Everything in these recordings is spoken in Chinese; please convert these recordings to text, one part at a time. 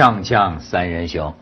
锵锵三人行，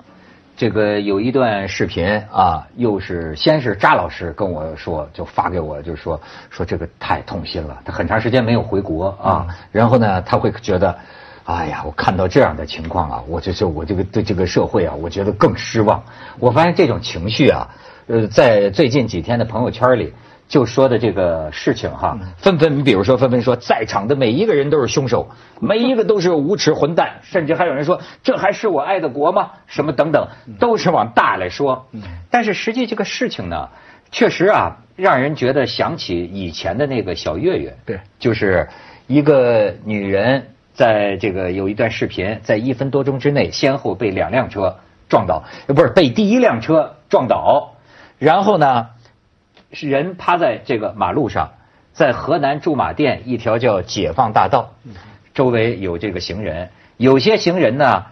这个有一段视频啊，又是先是扎老师跟我说，就发给我，就是说说这个太痛心了，他很长时间没有回国啊，然后呢，他会觉得，哎呀，我看到这样的情况啊，我就是我这个对这个社会啊，我觉得更失望。我发现这种情绪啊，呃，在最近几天的朋友圈里。就说的这个事情哈，纷纷，你比如说纷纷说，在场的每一个人都是凶手，每一个都是无耻混蛋，甚至还有人说，这还是我爱的国吗？什么等等，都是往大来说。但是实际这个事情呢，确实啊，让人觉得想起以前的那个小岳岳。对，就是一个女人，在这个有一段视频，在一分多钟之内，先后被两辆车撞倒，不是被第一辆车撞倒，然后呢？是人趴在这个马路上，在河南驻马店一条叫解放大道，周围有这个行人，有些行人呢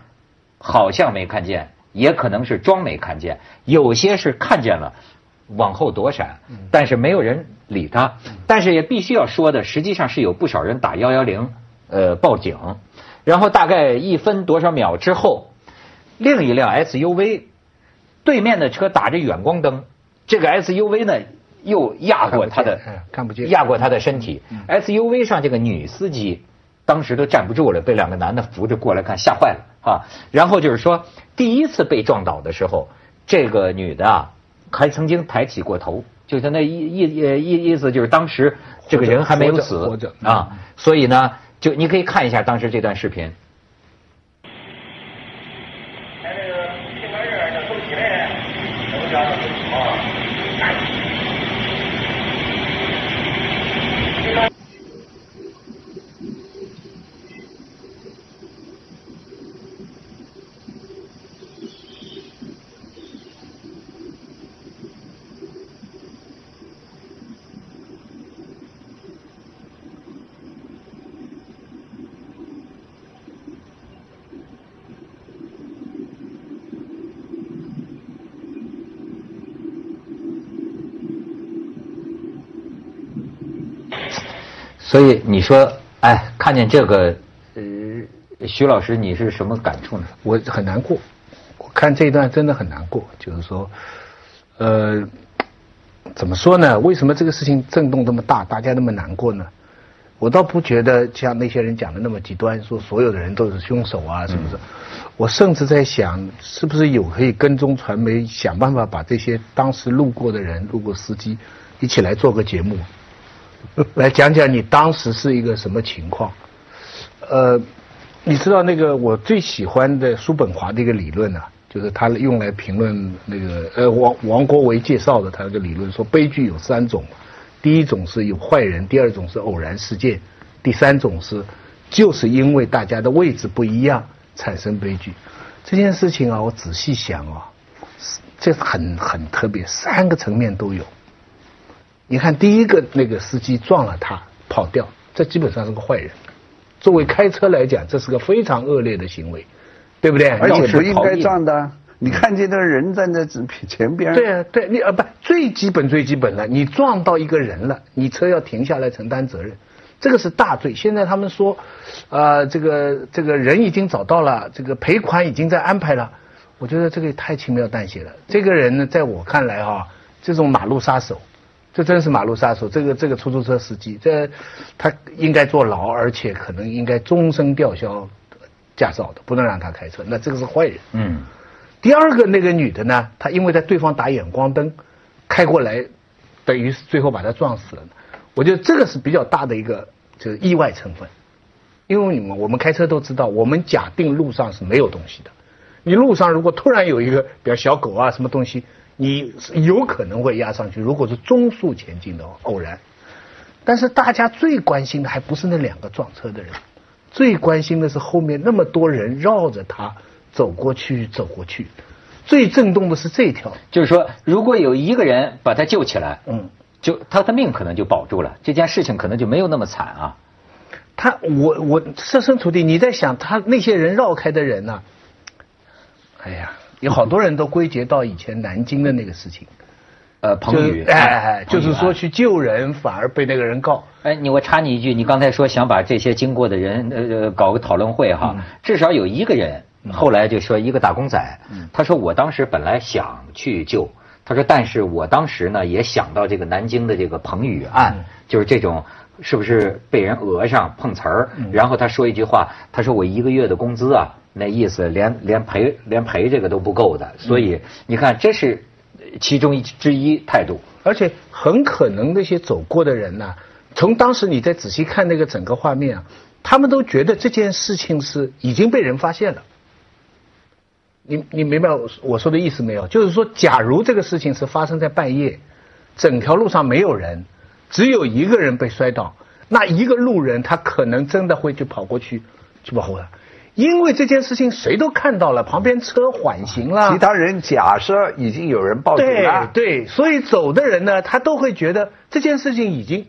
好像没看见，也可能是装没看见，有些是看见了，往后躲闪，但是没有人理他。但是也必须要说的，实际上是有不少人打幺幺零，呃报警，然后大概一分多少秒之后，另一辆 SUV 对面的车打着远光灯，这个 SUV 呢。又压过他的，看不见，压过他的身体。SUV 上这个女司机当时都站不住了，被两个男的扶着过来看，吓坏了啊！然后就是说，第一次被撞倒的时候，这个女的啊，还曾经抬起过头，就是那意意意意思就是当时这个人还没有死啊，所以呢，就你可以看一下当时这段视频。所以你说，哎，看见这个，呃，徐老师，你是什么感触呢？我很难过，我看这一段真的很难过。就是说，呃，怎么说呢？为什么这个事情震动这么大，大家那么难过呢？我倒不觉得像那些人讲的那么极端，说所有的人都是凶手啊，是不是？我甚至在想，是不是有可以跟踪传媒，想办法把这些当时路过的人、路过司机一起来做个节目。来讲讲你当时是一个什么情况？呃，你知道那个我最喜欢的叔本华的一个理论呢，就是他用来评论那个呃王王国维介绍的他那个理论，说悲剧有三种，第一种是有坏人，第二种是偶然事件，第三种是就是因为大家的位置不一样产生悲剧。这件事情啊，我仔细想啊，这很很特别，三个层面都有。你看，第一个那个司机撞了他跑掉，这基本上是个坏人。作为开车来讲，这是个非常恶劣的行为，对不对？而且不应该撞的。你看见那个人站在前前边。对啊，对你啊，不最基本最基本的，你撞到一个人了，你车要停下来承担责任，这个是大罪。现在他们说，呃，这个这个人已经找到了，这个赔款已经在安排了。我觉得这个太轻描淡写了。这个人呢，在我看来哈，这种马路杀手。这真是马路杀手，这个这个出租车司机，这他应该坐牢，而且可能应该终身吊销驾照的，不能让他开车。那这个是坏人。嗯。第二个那个女的呢，她因为在对方打远光灯开过来，等于是最后把她撞死了。我觉得这个是比较大的一个就是意外成分，因为你们我们开车都知道，我们假定路上是没有东西的，你路上如果突然有一个比如小狗啊什么东西。你有可能会压上去，如果是中速前进的偶然。但是大家最关心的还不是那两个撞车的人，最关心的是后面那么多人绕着他走过去走过去。最震动的是这条，就是说，如果有一个人把他救起来，嗯，就他的命可能就保住了，这件事情可能就没有那么惨啊。他，我我设身处地，你在想他那些人绕开的人呢？哎呀。有好多人都归结到以前南京的那个事情，呃，彭宇，哎哎，就是说去救人，反而被那个人告。哎，你我插你一句，你刚才说想把这些经过的人呃搞个讨论会哈，至少有一个人后来就说一个打工仔，他说我当时本来想去救，他说但是我当时呢也想到这个南京的这个彭宇案，就是这种是不是被人讹上碰瓷儿，然后他说一句话，他说我一个月的工资啊，那意思连连赔连赔这个都不够的，所以你看这是其中一之一态度。而且很可能那些走过的人呢、从当时你再仔细看那个整个画面啊，他们都觉得这件事情是已经被人发现了。你你明白我我说的意思没有？就是说，假如这个事情是发生在半夜，整条路上没有人，只有一个人被摔倒，那一个路人他可能真的会去跑过去去保护他，因为这件事情谁都看到了，旁边车缓行了，其他人假设已经有人报警对了，对，所以走的人呢，他都会觉得这件事情已经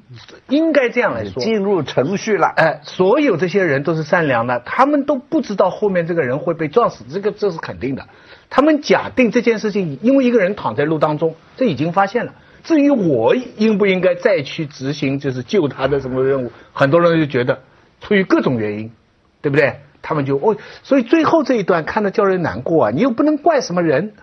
应该这样来说。进入程序了。哎，所有这些人都是善良的，他们都不知道后面这个人会被撞死，这个这是肯定的。他们假定这件事情，因为一个人躺在路当中，这已经发现了。至于我应不应该再去执行，就是救他的什么任务，很多人就觉得出于各种原因，对不对？他们就哦，所以最后这一段看得叫人难过啊！你又不能怪什么人，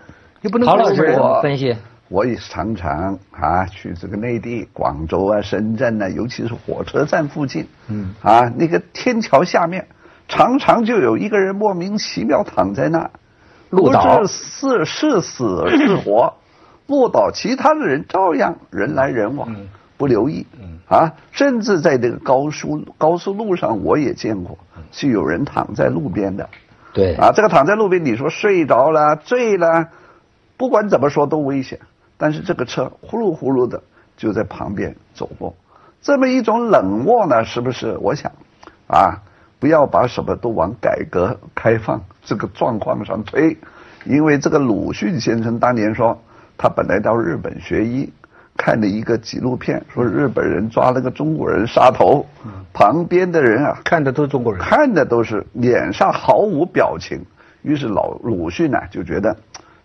又不能怪什么人。我分析，我也常常啊去这个内地，广州啊、深圳啊，尤其是火车站附近，嗯，啊那个天桥下面，常常就有一个人莫名其妙躺在那，不知是是死是活，路倒，其他的人照样人来人往，不留意，啊，甚至在这个高速高速路上，我也见过，是有人躺在路边的，对啊，这个躺在路边，你说睡着了、醉了，不管怎么说都危险。但是这个车呼噜呼噜的就在旁边走过，这么一种冷漠呢，是不是？我想，啊，不要把什么都往改革开放这个状况上推，因为这个鲁迅先生当年说，他本来到日本学医，看了一个纪录片，说日本人抓了个中国人杀头，旁边的人啊看的都是中国人。看的都是脸上毫无表情。于是老鲁迅呢就觉得，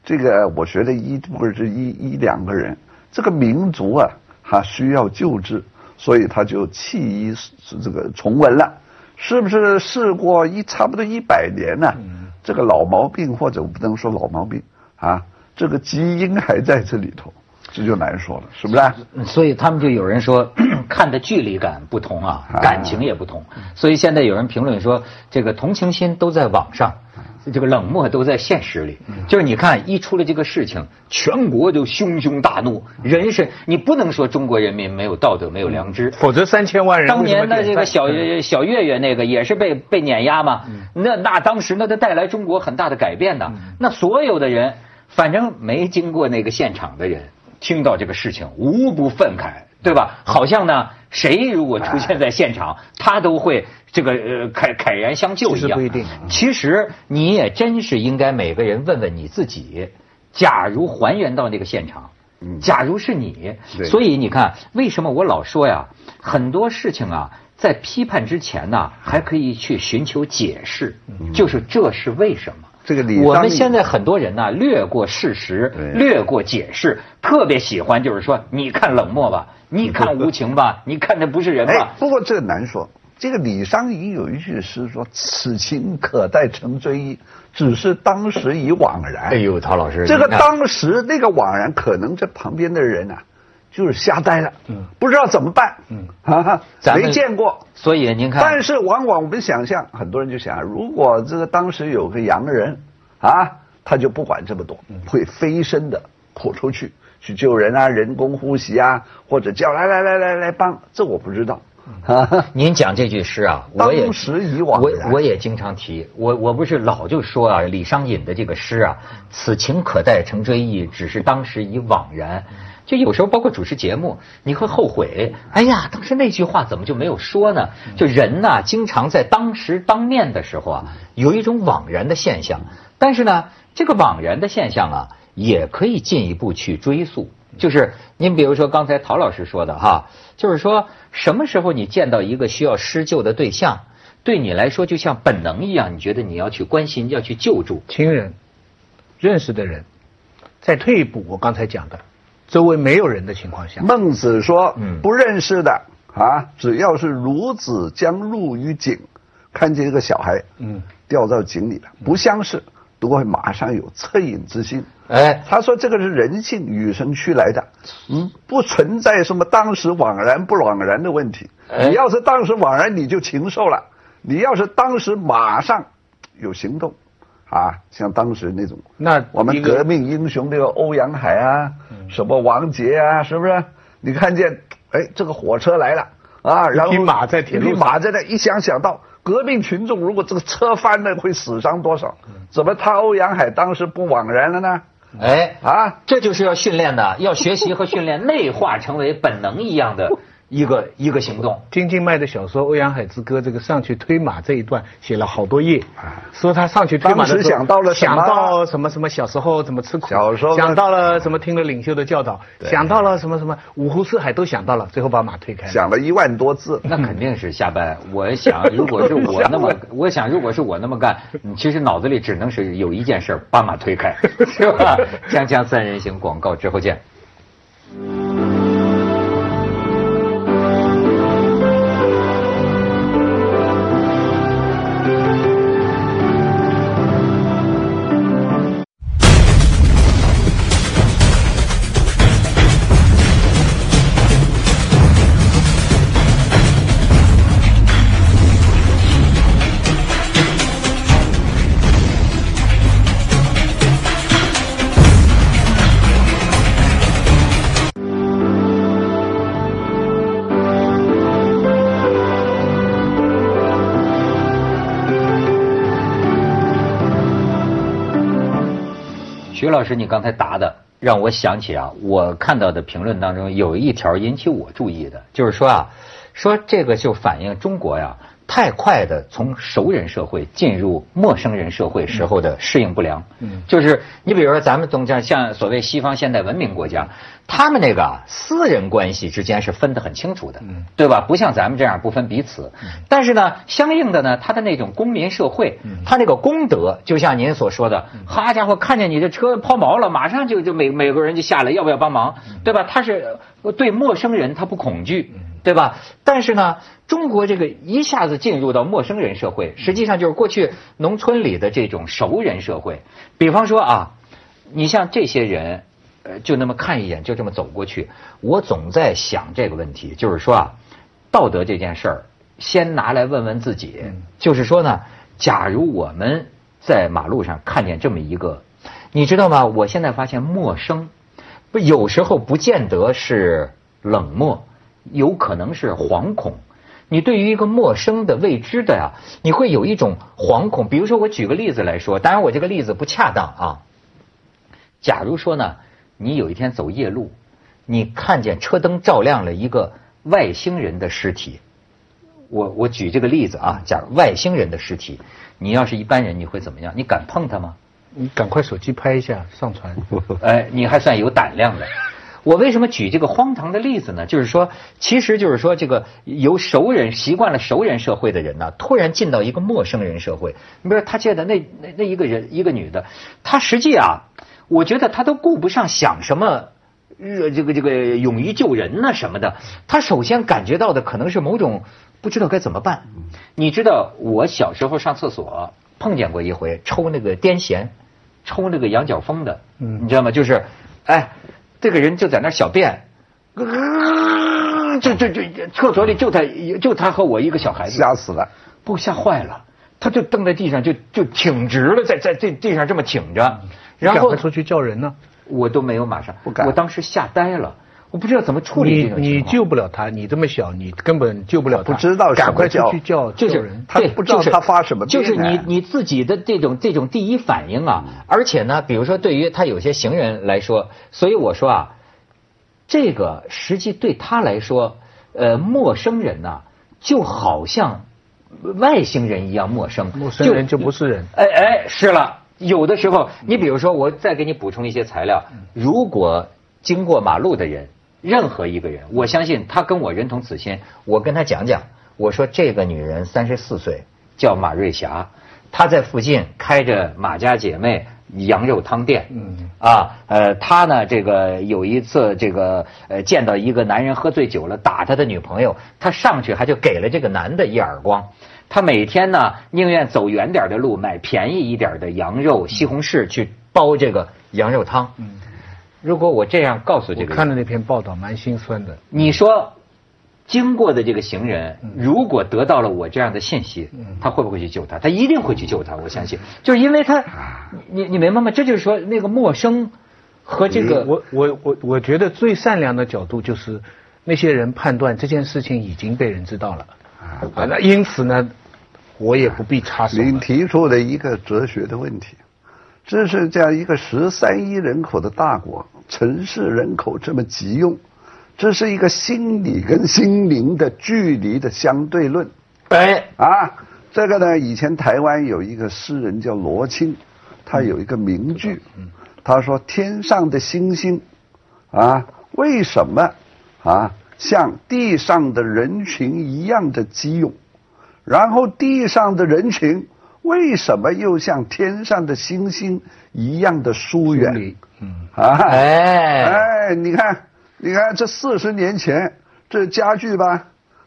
这个我学的医不是一一两个人，这个民族啊，他需要救治，所以他就弃医这个从文了。是不是试过一差不多一百年呢、这个老毛病或者我不能说老毛病啊，这个基因还在这里头，这就难说了，是不是？嗯所以他们就有人说，看的距离感不同啊，啊感情也不同。所以现在有人评论说，这个同情心都在网上，这个冷漠都在现实里。就是你看，一出了这个事情，全国就汹汹大怒，人是你不能说中国人民没有道德、没有良知。否则三千万人当年的这个小小岳岳那个也是被被碾压嘛，那那当时那他带来中国很大的改变的。那所有的人，反正没经过那个现场的人，听到这个事情无不愤慨，对吧？好像呢，谁如果出现在现场，他都会这个呃慨慨然相救一样。不一定其实你也真是应该每个人问问你自己，假如还原到那个现场。假如是你，所以你看，为什么我老说呀？很多事情啊，在批判之前呢，还可以去寻求解释，就是这是为什么。这个李我们现在很多人呢，略过事实，略过解释，特别喜欢就是说，你看冷漠吧，你看无情吧，你看那不是人哎吧，？不过这难说。这个李商隐有一句诗说：“此情可待成追忆，只是当时已惘然。”哎呦，陶老师，这个当时那个惘然，可能这旁边的人啊，就是瞎呆了，嗯，不知道怎么办，嗯，哈哈，没见过。所以您看，但是往往我们想象，很多人就想，如果这个当时有个洋人啊，他就不管这么多，会飞身的扑出去去救人啊，人工呼吸啊，或者叫来来来来来帮，这我不知道。您讲这句诗啊，我也当时以惘我然我也经常提，我我不是老就说啊，李商隐的这个诗啊，此情可待成追忆，只是当时已惘然。就有时候包括主持节目，你会后悔，哎呀，当时那句话怎么就没有说呢？就人呐、经常在当时当面的时候啊，有一种惘然的现象，但是呢，这个惘然的现象啊，也可以进一步去追溯。就是您比如说刚才陶老师说的哈，就是说什么时候你见到一个需要施救的对象，对你来说就像本能一样，你觉得你要去关心，要去救助。亲人、认识的人，再退一步，我刚才讲的，周围没有人的情况下，孟子说嗯：“不认识的啊，只要是孺子将入于井，看见一个小孩，嗯，掉到井里了，不相识，都会马上有恻隐之心。哎，他说这个是人性与生俱来的，嗯，不存在什么当时枉然不枉然的问题。哎。你要是当时枉然，你就禽兽了；你要是当时马上有行动，啊，像当时那种，那我们革命英雄这个欧阳海啊，什么王杰啊，是不是？你看见，哎，这个火车来了啊，然后匹马在铁路一匹马在那，一想想到革命群众如果这个车翻了会死伤多少，怎么他欧阳海当时不枉然了呢？哎，啊，这就是要训练的，要学习和训练，内化成为本能一样的一个一个行动。金静麦的小说《欧阳海之歌》这个上去推马这一段写了好多页，说他上去推马的时候当时想到了什么想到什么什么小时候怎么吃苦，小时候想到了什么听了领袖的教导，想到了什么什么五湖四海都想到了，最后把马推开。想了一万多字。那肯定是下班。我想，如果是我那么，我想如果是我那么干，你其实脑子里只能是有一件事儿把马推开，是吧？锵锵三人行，广告之后见。老师，你刚才答的让我想起啊，我看到的评论当中有一条引起我注意的，就是说啊，说这个就反映中国呀太快的从熟人社会进入陌生人社会时候的适应不良。嗯，就是你比如说咱们总讲像所谓西方现代文明国家，他们那个啊私人关系之间是分得很清楚的，对吧？不像咱们这样不分彼此。但是呢，相应的呢，他的那种公民社会，他那个公德，就像您所说的，好家伙，看见你的车抛锚了，马上就就每每个人就下来，要不要帮忙，对吧？他是呃对陌生人他不恐惧。对吧？但是呢，中国这个一下子进入到陌生人社会，实际上就是过去农村里的这种熟人社会。比方说啊，你像这些人，呃，就那么看一眼，就这么走过去。我总在想这个问题，就是说啊，道德这件事儿，先拿来问问自己。就是说呢，假如我们在马路上看见这么一个，你知道吗？我现在发现陌生，不有时候不见得是冷漠。有可能是惶恐，你对于一个陌生的未知的呀，你会有一种惶恐。比如说，我举个例子来说，当然我这个例子不恰当啊。假如说呢，你有一天走夜路，你看见车灯照亮了一个外星人的尸体，我我举这个例子啊，假如外星人的尸体，你要是一般人，你会怎么样？你敢碰他吗？你赶快手机拍一下上传。哎，你还算有胆量的。我为什么举这个荒唐的例子呢？就是说，其实就是说，这个由熟人习惯了熟人社会的人呢，突然进到一个陌生人社会。你比如他见的那那那一个人，一个女的，她实际啊，我觉得她都顾不上想什么，呃，这个这个勇于救人呐、什么的。她首先感觉到的可能是某种不知道该怎么办。你知道，我小时候上厕所碰见过一回抽那个癫痫，抽那个羊角风的，你知道吗？就是，哎。这个人就在那小便，就就就厕所里就他就他和我一个小孩子，吓死了，不吓坏了，他就蹬在地上就就挺直了，在在这地上这么挺着，然后出去叫人呢，我都没有马上，不敢，我当时吓呆了，我不知道怎么处理这种你你救不了他，你这么小，你根本救不了他，不知道赶快出去叫就是人，他不知道他发什么病，就是你你自己的这种这种第一反应啊，而且呢，比如说对于他有些行人来说，所以我说啊。这个实际对他来说，呃，陌生人呐、啊，就好像外星人一样陌生。陌生人就不是人。哎哎，是了。有的时候，你比如说，我再给你补充一些材料。如果经过马路的人，任何一个人，我相信他跟我人同此心。我跟他讲讲，我说这个女人三十四岁，叫马瑞霞，她在附近开着马家姐妹。羊肉汤店，嗯啊，呃，她呢，这个有一次，这个呃，见到一个男人喝醉酒了，打他的女朋友，他上去还就给了这个男的一耳光。他每天呢宁愿走远点的路，买便宜一点的羊肉、西红柿去煲这个羊肉汤。嗯，如果我这样告诉这个，看了那篇报道，蛮心酸的。你说，经过的这个行人，如果得到了我这样的信息，他会不会去救他？他一定会去救他，我相信，就是因为他，你你明白吗？这就是说那个陌生和这个，我我我我觉得最善良的角度就是那些人判断这件事情已经被人知道了啊，那因此呢，我也不必插手。您提出了一个哲学的问题，这是这样一个十三亿人口的大国，城市人口这么急用。这是一个心理跟心灵的距离的相对论。对，啊，这个呢，以前台湾有一个诗人叫罗青，他有一个名句，他说：“天上的星星，啊，为什么啊像地上的人群一样的急涌？然后地上的人群为什么又像天上的星星一样的疏远？”嗯，啊，哎，哎，你看。你看，这四十年前，这家具吧，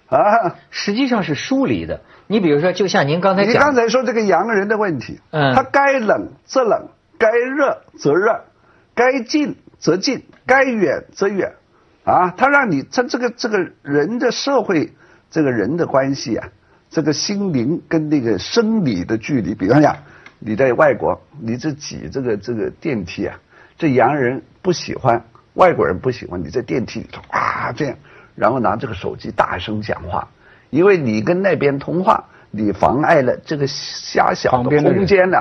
啊，实际上是疏离的。你比如说，就像您刚才讲，你刚才说这个洋人的问题，嗯，他该冷则冷，该热则热，该近则近，该远则远，啊，他让你他这个这个人的社会，这个人的关系啊，这个心灵跟那个生理的距离，比方讲，你在外国，你这挤这个这个电梯啊，这洋人不喜欢。外国人不喜欢你在电梯里头啊这样，然后拿这个手机大声讲话，因为你跟那边通话，你妨碍了这个狭小的空间呢，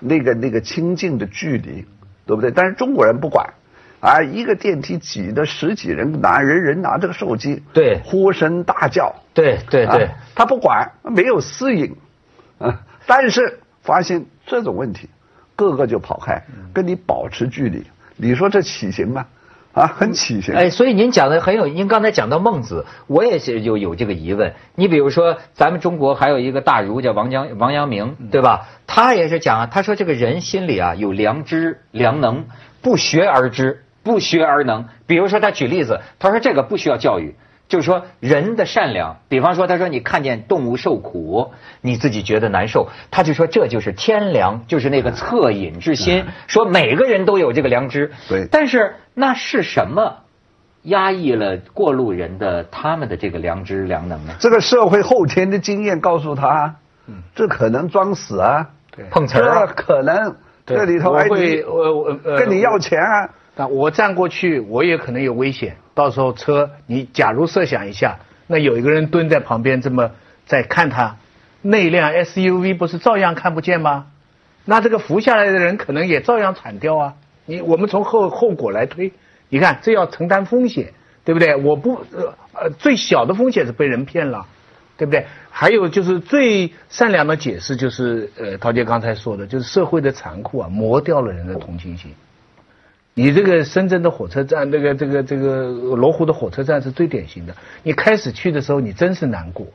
那个那个亲近的距离，对不对？但是中国人不管，啊，一个电梯挤的十几人，拿人人拿这个手机，对，呼声大叫，对对对，他不管，没有私隐，啊，但是发现这种问题，个个就跑开，跟你保持距离，你说这起行吗？啊，很起行。哎，所以您讲的很有，您刚才讲到孟子，我也是有有这个疑问。你比如说，咱们中国还有一个大儒叫王江王阳明，对吧？他也是讲啊，他说这个人心里啊有良知良能，不学而知，不学而能。比如说他举例子，他说这个不需要教育。就是说，人的善良，比方说，他说你看见动物受苦，你自己觉得难受，他就说这就是天良，就是那个恻隐之心。说每个人都有这个良知，对。但是那是什么压抑了过路人的他们的这个良知良能呢？这个社会后天的经验告诉他，嗯，这可能装死啊，对，碰瓷儿，可能这里头还会我我跟你要钱啊。那我站过去，我也可能有危险。到时候车，你假如设想一下，那有一个人蹲在旁边，这么在看他，那辆 SUV 不是照样看不见吗？那这个扶下来的人可能也照样铲掉啊。你我们从后后果来推，你看这要承担风险，对不对？我不呃呃，最小的风险是被人骗了，对不对？还有就是最善良的解释就是呃，陶杰刚才说的，就是社会的残酷啊，磨掉了人的同情心。你这个深圳的火车站，那个这个这个罗湖的火车站是最典型的。你开始去的时候，你真是难过。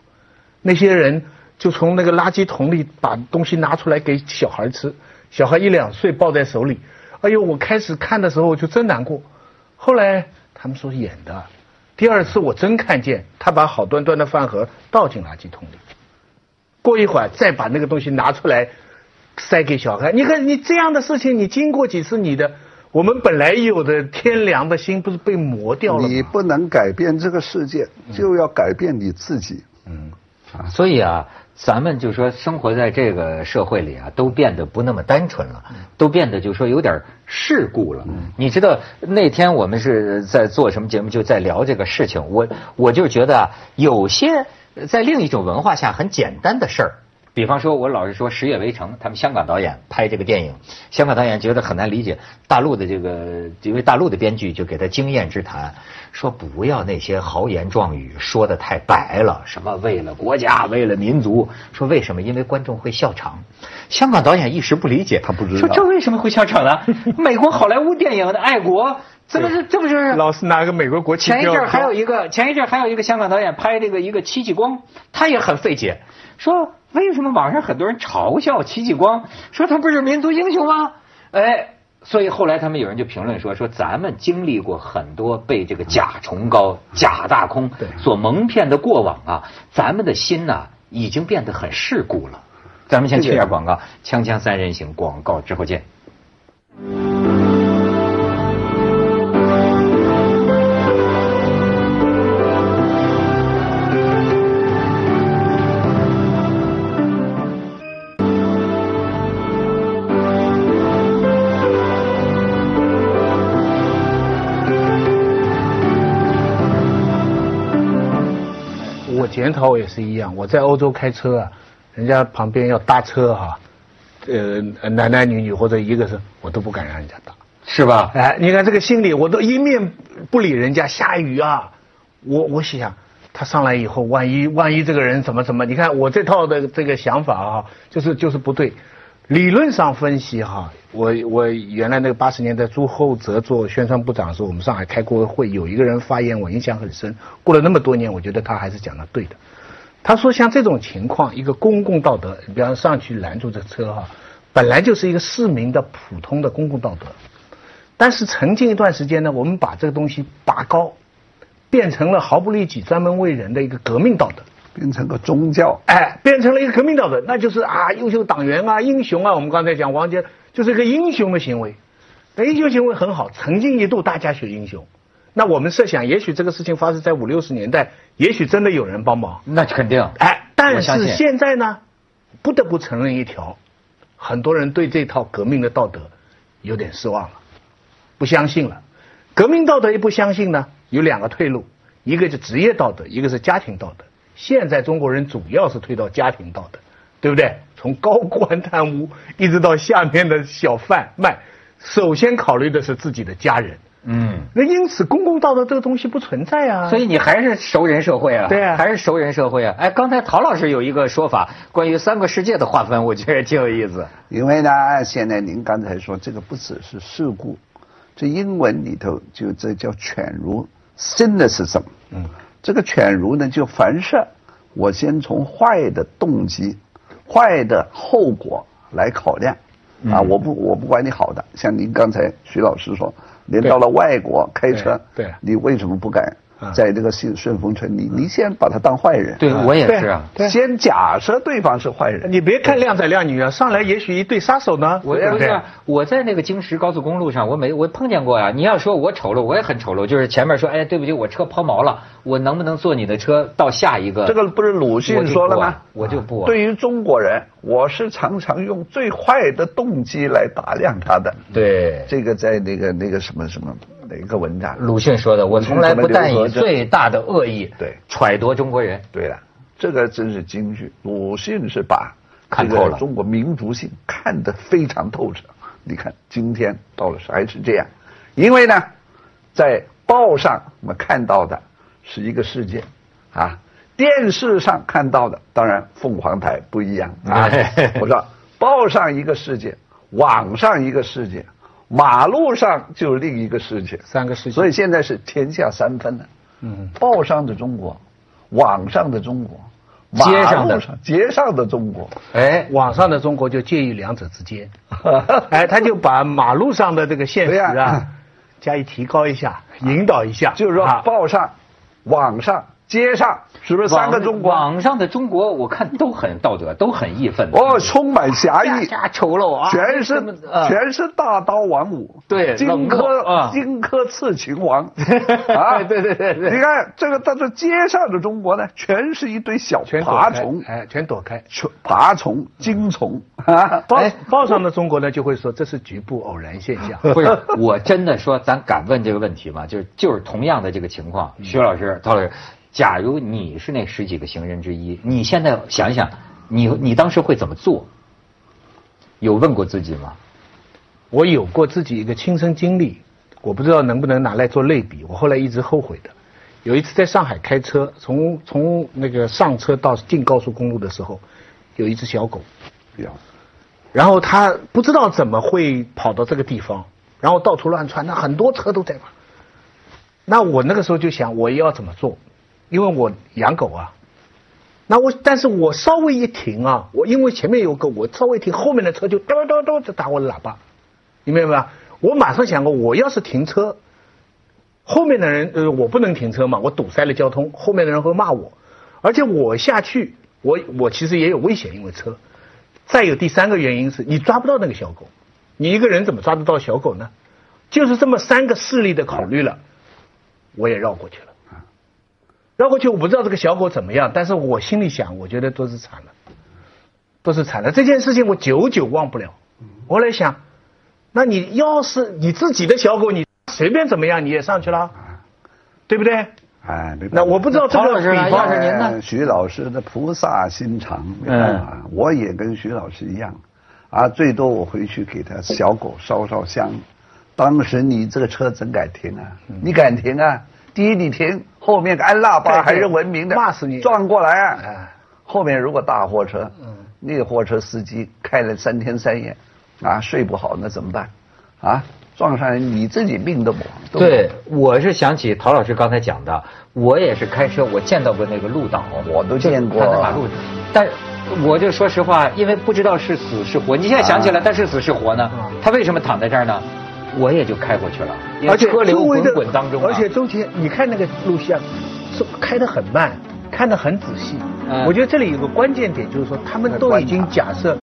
那些人就从那个垃圾桶里把东西拿出来给小孩吃，小孩一两岁抱在手里。哎呦，我开始看的时候我就真难过。后来他们说演的，第二次我真看见他把好端端的饭盒倒进垃圾桶里，过一会儿再把那个东西拿出来塞给小孩。你看你这样的事情，你经过几次你的。我们本来有的天良的心，不是被磨掉了吗？你不能改变这个世界，就要改变你自己。嗯，所以啊，咱们就说生活在这个社会里啊，都变得不那么单纯了，都变得就说有点世故了。你知道那天我们是在做什么节目，就在聊这个事情。我我就觉得啊有些在另一种文化下很简单的事儿。比方说，我老是说《十月围城》，他们香港导演拍这个电影，香港导演觉得很难理解，大陆的这个因为大陆的编剧就给他经验之谈，说不要那些豪言壮语，说的太白了，什么为了国家，为了民族，说为什么？因为观众会笑场。香港导演一时不理解，他不知道说这为什么会笑场呢？美国好莱坞电影的爱国，这不是这不是老是拿个美国国旗？前一阵还有一个，前一阵还有一个香港导演拍这个一个戚继光，他也很费解，说。为什么网上很多人嘲笑戚继光，说他不是民族英雄吗？哎，所以后来他们有人就评论说，说咱们经历过很多被这个假崇高、假大空所蒙骗的过往啊，咱们的心呐已经变得很世故了。咱们先去一下广告，锵锵三人行广告之后见。我检讨也是一样，我在欧洲开车啊，人家旁边要搭车哈、呃，男男女女或者一个是，我都不敢让人家搭。是吧？哎，你看这个心理，我都一面不理人家，下雨啊，我我心想他上来以后，万一万一这个人怎么怎么，你看我这套的这个想法啊，就是就是不对。理论上分析哈，我我原来那个八十年代朱厚泽做宣传部长的时候，我们上海开过会，有一个人发言我印象很深。过了那么多年，我觉得他还是讲的对的。他说像这种情况，一个公共道德，比方上去拦住这车哈，本来就是一个市民的普通的公共道德。但是曾经一段时间呢，我们把这个东西拔高，变成了毫不利己、专门为人的一个革命道德，变成个宗教。哎，变成了一个革命道德，那就是啊，优秀党员啊，英雄啊。我们刚才讲王杰就是一个英雄的行为，那英雄行为很好，曾经一度大家学英雄。那我们设想，也许这个事情发生在五六十年代，也许真的有人帮忙。那肯定。哎，但是现在呢，不得不承认一条，很多人对这套革命的道德有点失望了，不相信了。革命道德一不相信呢，有两个退路，一个是职业道德，一个是家庭道德。现在中国人主要是推到家庭道德，对不对？从高官贪污一直到下面的小贩卖，首先考虑的是自己的家人。嗯。那因此，公共道德这个东西不存在啊。所以你还是熟人社会啊，对啊还是熟人社会啊。哎，刚才陶老师有一个说法，关于三个世界的划分，我觉得挺有意思。因为呢，现在您刚才说这个不只是事故，这英文里头就这叫犬儒 cynicism。嗯，这个犬儒呢，就凡事我先从坏的动机、坏的后果来考量。啊，我不我不管你好的，像您刚才徐老师说，您到了外国开车，对对。你为什么不敢啊在这个顺顺风村？里你先把他当坏人，对我也是啊。对先假设对方是坏人，你别看靓仔靓女啊，上来也许一对杀手呢。我对不是我在那个京石高速公路上，我没我碰见过呀。你要说我丑陋，我也很丑陋。就是前面说，哎，对不起，我车抛锚了，我能不能坐你的车到下一个？这个不是鲁迅说了吗？我就不啊。对于中国人，我是常常用最坏的动机来打量他的。对这个在那个那个什么什么哪个文章？鲁迅说的，我从来不但以最大的恶意对揣度中国人。对了，这个真是京剧。鲁迅是把看透了中国民族性看得非常透彻。你看今天到了还是这样，因为呢，在报上我们看到的是一个世界啊，电视上看到的当然凤凰台不一样啊。我说报上一个世界，网上一个世界，马路上就是另一个世界，三个世界。所以现在是天下三分了。嗯，报上的中国，网上的中国，街上的。街上的中国。哎，网上的中国就介于两者之间，哎，他就把马路上的这个现实对啊加以提高一下，引导一下，就是说啊，报上、网上、街上，是不是三个中国？网上的中国，我看都很道德，都很义愤。哦，充满侠义，加丑陋啊，全是啊全是大刀王五，对荆轲荆轲刺秦王 啊！对对对对你看这个，但是街上的中国呢，全是一堆小爬虫，哎，全躲开。全爬虫、精虫啊！报哎报上的中国呢，就会说这是局部偶然现象。不是，我真的说，咱敢问这个问题吗？就是就是同样的这个情况，徐老师、陶老师，假如你是那十几个行人之一，你现在想想，你你当时会怎么做？有问过自己吗？我有过自己一个亲身经历，我不知道能不能拿来做类比。我后来一直后悔的。有一次在上海开车，从从那个上车到进高速公路的时候，有一只小狗，有然后它不知道怎么会跑到这个地方，然后到处乱窜，那很多车都在跑。那我那个时候就想，我要怎么做？因为我养狗啊。那我，但是我稍微一停啊，我因为前面有狗，我稍微停，后面的车就咚咚咚就打我的喇叭，你明白吧？我马上想过，我要是停车，后面的人呃，我不能停车嘛，我堵塞了交通，后面的人会骂我，而且我下去我我其实也有危险，因为车。再有第三个原因是你抓不到那个小狗，你一个人怎么抓得到小狗呢？就是这么三个势力的考虑了，我也绕过去了。绕过去我不知道这个小狗怎么样，但是我心里想，我觉得都是惨了，都是惨了。这件事情我久久忘不了。我来想，那你要是你自己的小狗，你随便怎么样你也上去了，对不对？哎，没办法那我不知道这个比方要是您呢哎徐老师的菩萨心肠，没办法，我也跟徐老师一样，啊，最多我回去给他小狗烧烧香。当时你这个车怎敢停啊！你敢停啊？第一你停，后面按喇叭还是文明的，骂死你。撞过来后面如果大货车，那个货车司机开了三天三夜，啊，睡不好那怎么办？啊，撞上人你自己命都不都不保对，我是想起陶老师刚才讲的，我也是开车，我见到过那个鹿岛，我都见过。就看那马路，但我就说实话，因为不知道是死是活，你现在想起来，啊。他是死是活呢？他为什么躺在这儿呢？我也就开过去了，而且车流滚滚当中啊。而且周杰，你看那个录像，是开得很慢，看得很仔细。嗯。我觉得这里有个关键点，就是说他们都已经假设